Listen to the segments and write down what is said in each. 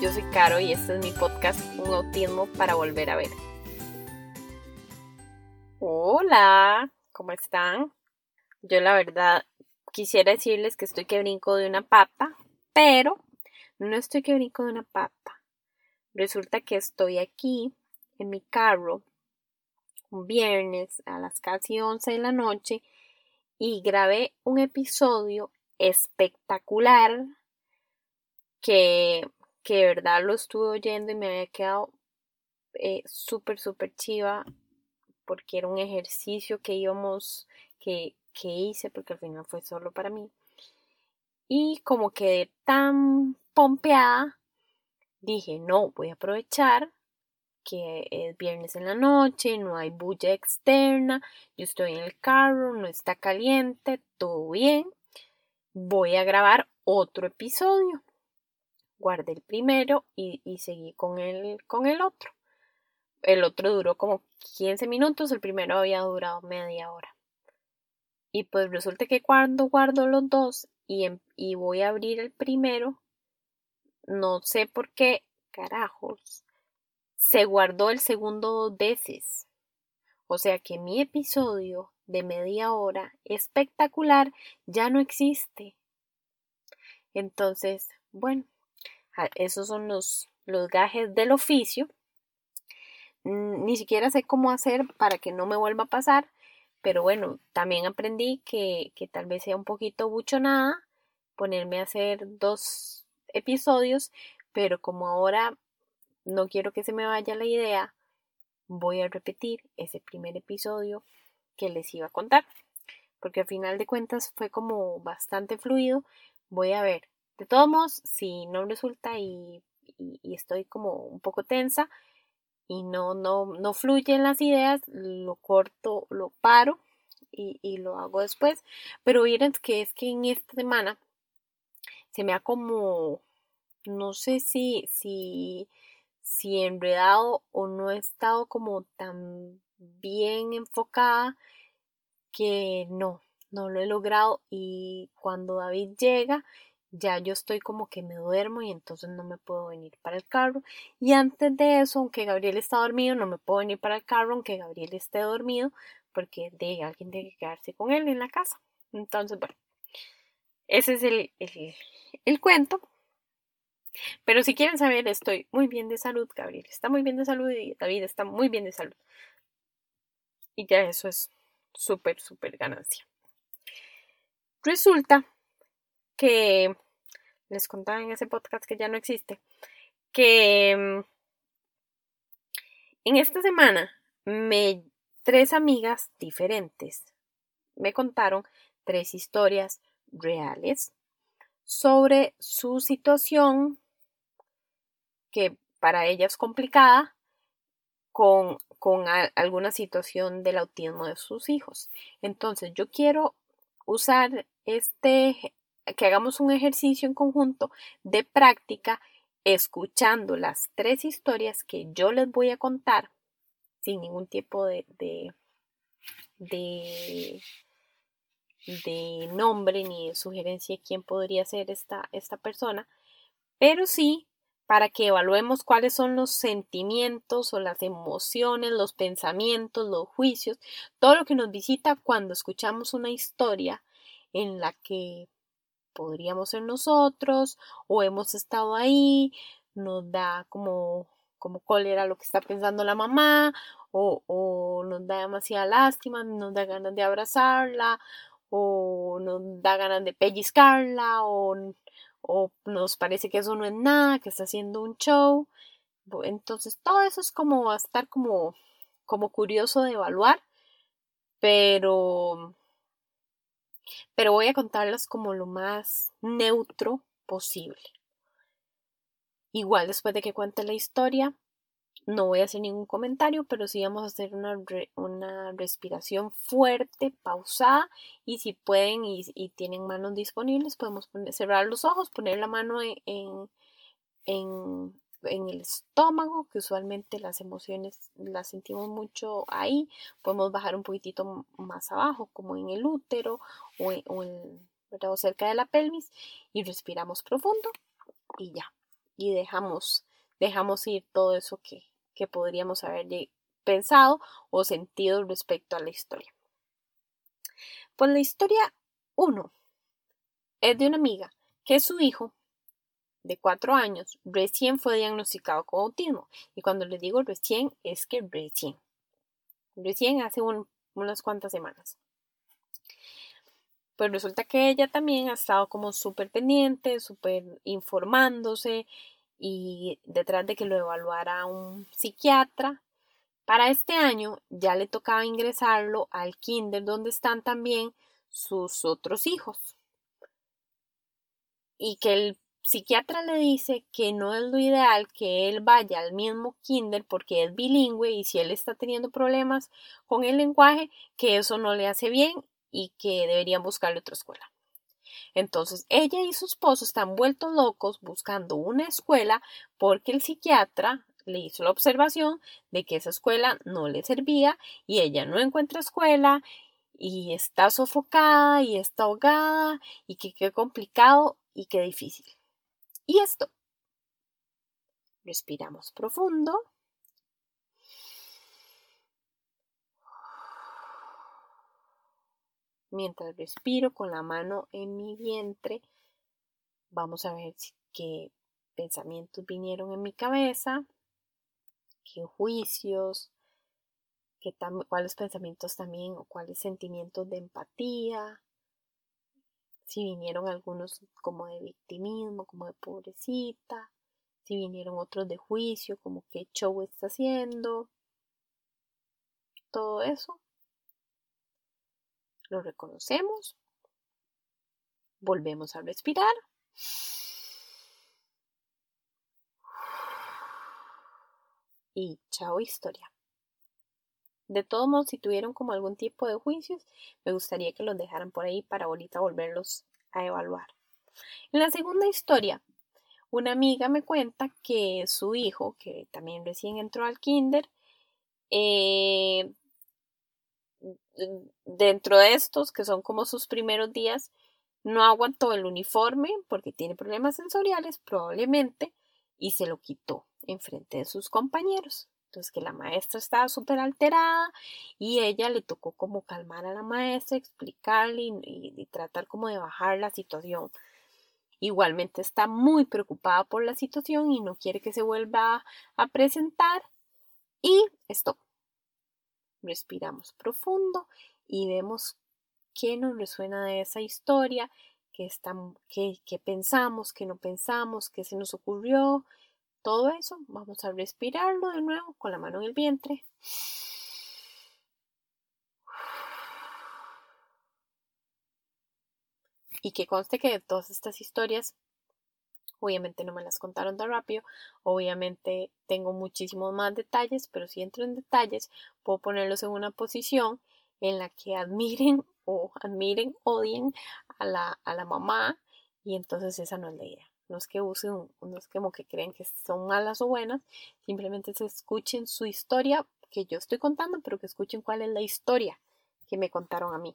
yo soy Caro y este es mi podcast Un autismo para volver a ver. Hola, ¿cómo están? Yo la verdad quisiera decirles que estoy que brinco de una pata, pero no estoy que brinco de una pata. Resulta que estoy aquí en mi carro un viernes a las casi 11 de la noche y grabé un episodio espectacular que, que de verdad lo estuve oyendo y me había quedado eh, súper, súper chiva porque era un ejercicio que íbamos, que, que hice, porque al final fue solo para mí. Y como quedé tan pompeada, dije, no, voy a aprovechar que es viernes en la noche, no hay bulla externa, yo estoy en el carro, no está caliente, todo bien. Voy a grabar otro episodio. Guardé el primero y, seguí con el, con el otro. El otro duró como 15 minutos, el primero había durado media hora. Y pues resulta que cuando guardo los dos y, em, y voy a abrir el primero, no sé por qué, carajos, se guardó el segundo dos veces. O sea que mi episodio de media hora espectacular ya no existe. Entonces, bueno, esos son los, los gajes del oficio. Ni siquiera sé cómo hacer para que no me vuelva a pasar, pero bueno, también aprendí que, que tal vez sea un poquito buchonada ponerme a hacer dos episodios, pero como ahora no quiero que se me vaya la idea, voy a repetir ese primer episodio que les iba a contar, porque al final de cuentas fue como bastante fluido. Voy a ver, de todos modos, si no resulta y, estoy como un poco tensa y no, no, no fluyen las ideas, lo corto, lo paro y, y lo hago después. Pero miren que es que en esta semana se me ha como, no sé si, si si enredado o no he estado como tan bien enfocada que no, no lo he logrado y cuando David llega ya yo estoy como que me duermo y entonces no me puedo venir para el carro y antes de eso aunque Gabriel está dormido no me puedo venir para el carro aunque Gabriel esté dormido porque de alguien tiene que quedarse con él en la casa entonces bueno ese es el, el, el cuento pero si quieren saber, estoy muy bien de salud, Gabriel está muy bien de salud y David está muy bien de salud. Y ya eso es súper, súper ganancia. Resulta que les contaba en ese podcast que ya no existe, que mm, en esta semana me tres amigas diferentes me contaron tres historias reales sobre su situación que para ella es complicada con, con alguna situación del autismo de sus hijos. Entonces yo quiero usar este, que hagamos un ejercicio en conjunto de práctica escuchando las tres historias que yo les voy a contar sin ningún tipo de, de, de, nombre ni de sugerencia de quién podría ser esta, esta persona, pero sí para que evaluemos cuáles son los sentimientos o las emociones, los pensamientos, los juicios, todo lo que nos visita cuando escuchamos una historia en la que podríamos ser nosotros o hemos estado ahí, nos da como, como cólera lo que está pensando la mamá o, nos da demasiada lástima, nos da ganas de abrazarla o nos da ganas de pellizcarla o o nos parece que eso no es nada, que está haciendo un show. Entonces todo eso es como va a estar como, como curioso de evaluar, pero, pero voy a contarlas como lo más neutro posible. Igual después de que cuente la historia, no voy a hacer ningún comentario, pero sí vamos a hacer una, una respiración fuerte, pausada, y si pueden y, tienen manos disponibles, podemos cerrar los ojos, poner la mano en, en, el estómago, que usualmente las emociones las sentimos mucho ahí, podemos bajar un poquitito más abajo, como en el útero o, o cerca de la pelvis, y respiramos profundo y ya y dejamos, dejamos ir todo eso que, que podríamos haber pensado o sentido respecto a la historia. Pues la historia 1 es de una amiga que su hijo de cuatro años recién fue diagnosticado con autismo. Y cuando le digo recién, es que recién. Recién hace unas cuantas semanas. Pues resulta que ella también ha estado como súper pendiente, súper informándose y detrás de que lo evaluara un psiquiatra. Para este año ya le tocaba ingresarlo al kinder donde están también sus otros hijos. Y que el psiquiatra le dice que no es lo ideal que él vaya al mismo kinder porque es bilingüe y si él está teniendo problemas con el lenguaje, que eso no le hace bien y que deberían buscarle otra escuela. Entonces ella y su esposo están vueltos locos buscando una escuela porque el psiquiatra le hizo la observación de que esa escuela no le servía y ella no encuentra escuela y está sofocada y está ahogada y que qué complicado y qué difícil. Y esto. Respiramos profundo. Mientras respiro con la mano en mi vientre, vamos a ver qué pensamientos vinieron en mi cabeza, qué juicios, qué cuáles pensamientos también o cuáles sentimientos de empatía, si vinieron algunos como de victimismo, como de pobrecita, si vinieron otros de juicio, como qué show está haciendo, todo eso. Lo reconocemos, volvemos a respirar. Y chao historia. De todos modos, si tuvieron como algún tipo de juicios, me gustaría que los dejaran por ahí para ahorita volverlos a evaluar. En la segunda historia, una amiga me cuenta que su hijo, que también recién entró al kinder, eh, dentro de estos, que son como sus primeros días, no aguantó el uniforme porque tiene problemas sensoriales, probablemente, y se lo quitó en frente de sus compañeros. Entonces que la maestra estaba súper alterada y ella le tocó como calmar a la maestra, explicarle y, tratar como de bajar la situación. Igualmente está muy preocupada por la situación y no quiere que se vuelva a presentar. Y esto. Respiramos profundo y vemos qué nos resuena de esa historia, qué pensamos, qué no pensamos, qué se nos ocurrió todo eso, vamos a respirarlo de nuevo con la mano en el vientre. Y que conste que de todas estas historias, obviamente no me las contaron tan rápido, obviamente tengo muchísimos más detalles, pero si entro en detalles, puedo ponerlos en una posición en la que admiren o admiren, odien a la, a la mamá, y entonces esa no es la idea no es que usen, no es como que creen que son malas o buenas, simplemente se escuchen su historia que yo estoy contando, pero que escuchen cuál es la historia que me contaron a mí.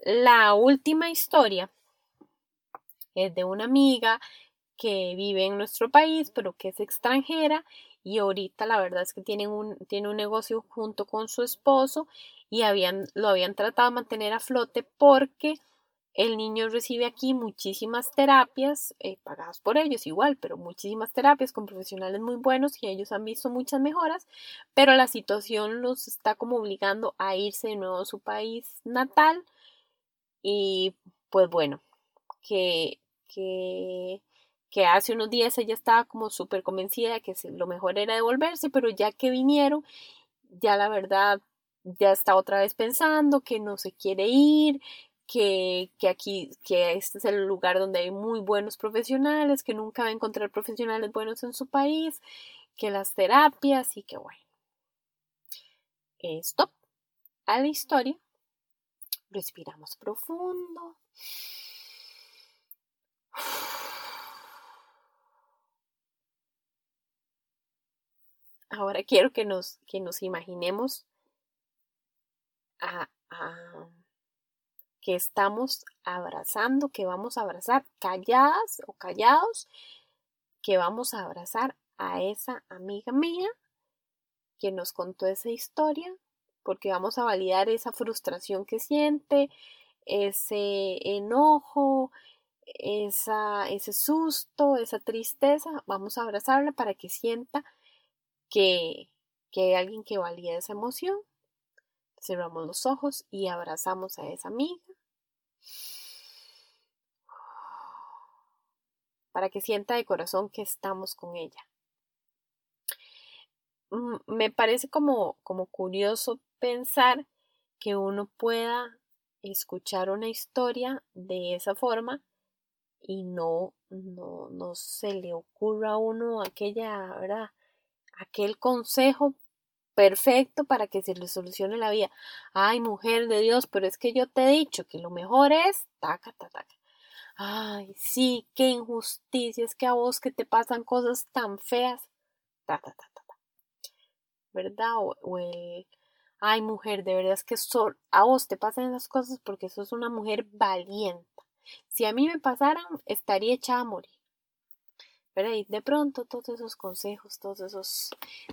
La última historia es de una amiga que vive en nuestro país, pero que es extranjera y ahorita la verdad es que tienen un, tiene un negocio junto con su esposo y habían, lo habían tratado de mantener a flote porque el niño recibe aquí muchísimas terapias eh, pagadas por ellos igual, pero muchísimas terapias con profesionales muy buenos y ellos han visto muchas mejoras, pero la situación los está como obligando a irse de nuevo a su país natal y pues bueno, que, que, que hace unos días ella estaba como súper convencida de que lo mejor era devolverse, pero ya que vinieron, ya la verdad ya está otra vez pensando que no se quiere ir, que, aquí, que este es el lugar donde hay muy buenos profesionales, que nunca va a encontrar profesionales buenos en su país, que las terapias y que bueno. Stop a la historia. Respiramos profundo. Ahora quiero que nos, que nos imaginemos a que estamos abrazando, que vamos a abrazar calladas o callados, que vamos a abrazar a esa amiga mía que nos contó esa historia, porque vamos a validar esa frustración que siente, ese enojo, esa, ese susto, esa tristeza, vamos a abrazarla para que sienta que, que hay alguien que valida esa emoción. Cerramos los ojos y abrazamos a esa amiga. Para que sienta de corazón que estamos con ella. Mm, me parece como, como curioso pensar que uno pueda escuchar una historia de esa forma y no, no, no se le ocurra a uno aquella, ¿verdad? Aquel consejo perfecto para que se le solucione la vida. Ay, mujer de Dios, pero es que yo te he dicho que lo mejor es taca, taca, taca. Ay, sí, qué injusticia, es que a vos que te pasan cosas tan feas. Ta, ta, ta, ta, ¿Verdad? O, el, ay, mujer, de verdad es que a vos te pasan esas cosas porque sos una mujer valiente. Si a mí me pasaran, estaría echada a morir. De pronto todos esos consejos, todos esos,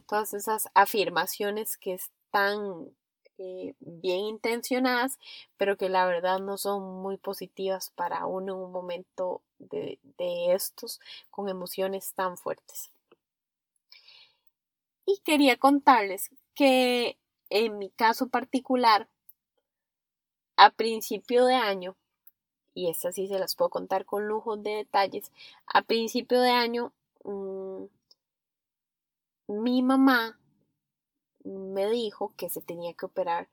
todas esas afirmaciones que están eh, bien intencionadas, pero que la verdad no son muy positivas para uno en un momento de, de estos con emociones tan fuertes. Y quería contarles que en mi caso particular, a principio de año, y estas sí se las puedo contar con lujo de detalles. A principio de año, mm, mi mamá me dijo que se tenía que operar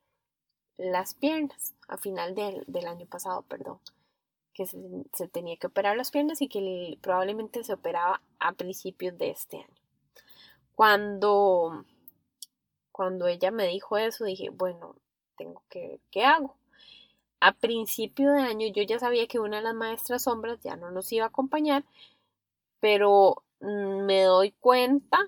las piernas a final del, año pasado, perdón, que se, tenía que operar las piernas y que probablemente se operaba a principios de este año. Cuando, cuando ella me dijo eso, dije, bueno, tengo que ver qué hago a principio de año yo ya sabía que una de las maestras sombras ya no nos iba a acompañar, pero mm, me doy cuenta,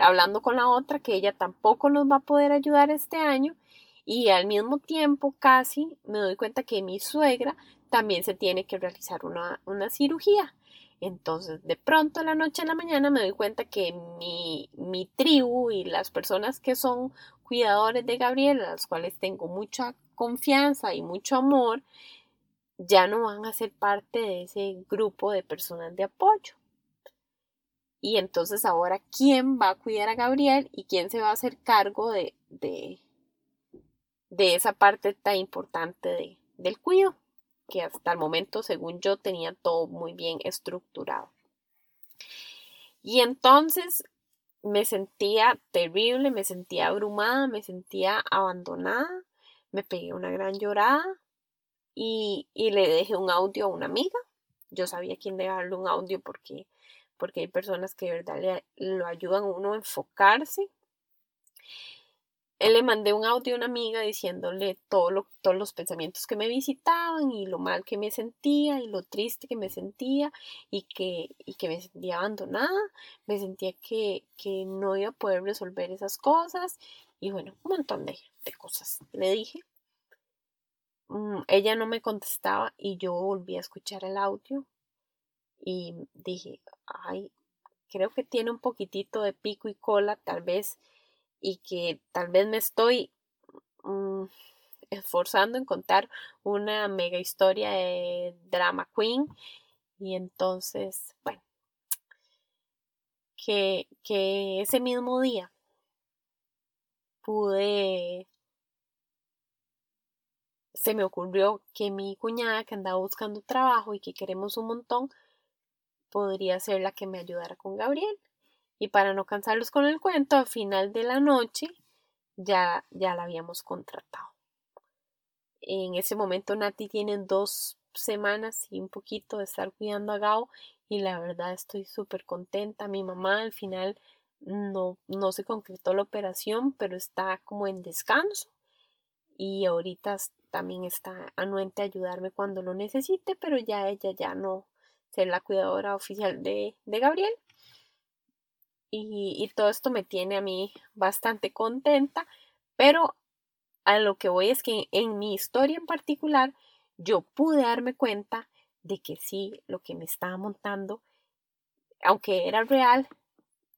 hablando con la otra, que ella tampoco nos va a poder ayudar este año y al mismo tiempo casi me doy cuenta que mi suegra también se tiene que realizar una, una cirugía. Entonces, de pronto, la noche a la mañana, me doy cuenta que mi, mi tribu y las personas que son cuidadores de Gabriela, las cuales tengo mucha confianza y mucho amor, ya no van a ser parte de ese grupo de personas de apoyo. Y entonces ahora, ¿quién va a cuidar a Gabriel y quién se va a hacer cargo de, de, de esa parte tan importante de, del cuidado? Que hasta el momento, según yo, tenía todo muy bien estructurado. Y entonces me sentía terrible, me sentía abrumada, me sentía abandonada me pegué una gran llorada y, le dejé un audio a una amiga. Yo sabía quién dejarle un audio porque, porque hay personas que de verdad le, lo ayudan a uno a enfocarse. Él le mandé un audio a una amiga diciéndole todo todos los pensamientos que me visitaban y lo mal que me sentía y lo triste que me sentía y que, y que me sentía abandonada, me sentía que, que no iba a poder resolver esas cosas y bueno, un montón de, cosas le dije. Mm, ella no me contestaba y yo volví a escuchar el audio y dije, ay, creo que tiene un poquitito de pico y cola tal vez y que tal vez me estoy mm, esforzando en contar una mega historia de drama queen y entonces, bueno, que, que ese mismo día pude se me ocurrió que mi cuñada que andaba buscando trabajo y que queremos un montón podría ser la que me ayudara con Gabriel. Y para no cansarlos con el cuento, al final de la noche ya, ya la habíamos contratado. En ese momento Nati tiene dos semanas y un poquito de estar cuidando a Gao y la verdad estoy súper contenta. Mi mamá al final no, no se concretó la operación, pero está como en descanso y ahorita también está anuente a ayudarme cuando lo necesite, pero ya ella ya no ser la cuidadora oficial de, Gabriel. Y, y, todo esto me tiene a mí bastante contenta, pero a lo que voy es que en mi historia en particular yo pude darme cuenta de que sí, lo que me estaba montando aunque era real,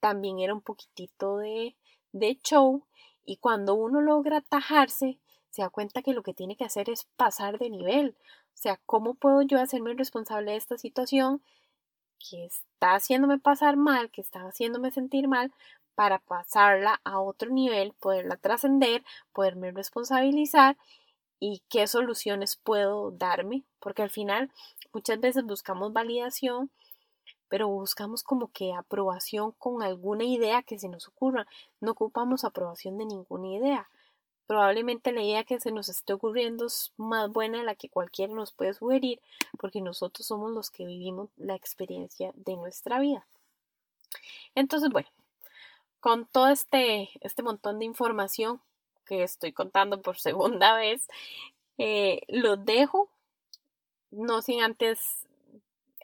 también era un poquitito de, de show y cuando uno logra atajarse, se da cuenta que lo que tiene que hacer es pasar de nivel. O sea, ¿cómo puedo yo hacerme responsable de esta situación que está haciéndome pasar mal, que está haciéndome sentir mal, para pasarla a otro nivel, poderla trascender, poderme responsabilizar y qué soluciones puedo darme, porque al final muchas veces buscamos validación, pero buscamos como que aprobación con alguna idea que se nos ocurra, no ocupamos aprobación de ninguna idea. Probablemente la idea que se nos esté ocurriendo es más buena de la que cualquiera nos puede sugerir, porque nosotros somos los que vivimos la experiencia de nuestra vida. Entonces, bueno, con todo este, este montón de información que estoy contando por segunda vez, eh, los dejo, no sin antes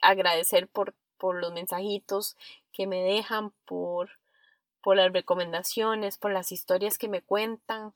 agradecer por, por los mensajitos que me dejan, por, por las recomendaciones, por las historias que me cuentan,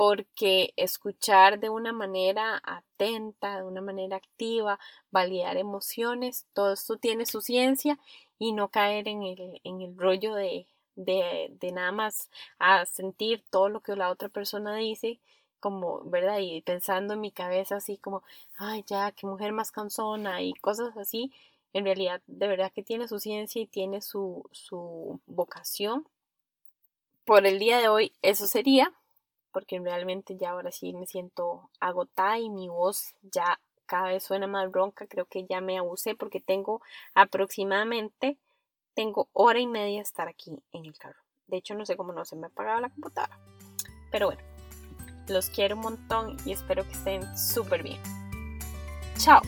porque escuchar de una manera atenta, de una manera activa, validar emociones, todo esto tiene su ciencia y no caer en el, en el rollo de, de, nada más a sentir todo lo que la otra persona dice, como, ¿verdad? Y pensando en mi cabeza así como, ay, ya, qué mujer más cansona y cosas así. En realidad, de verdad que tiene su ciencia y tiene su, su vocación. Por el día de hoy, eso sería, porque realmente ya ahora sí me siento agotada y mi voz ya cada vez suena más bronca. Creo que ya me abusé porque tengo aproximadamente tengo hora y media estar aquí en el carro. De hecho, no sé cómo no se me ha apagado la computadora. Pero bueno, los quiero un montón y espero que estén súper bien. Chao.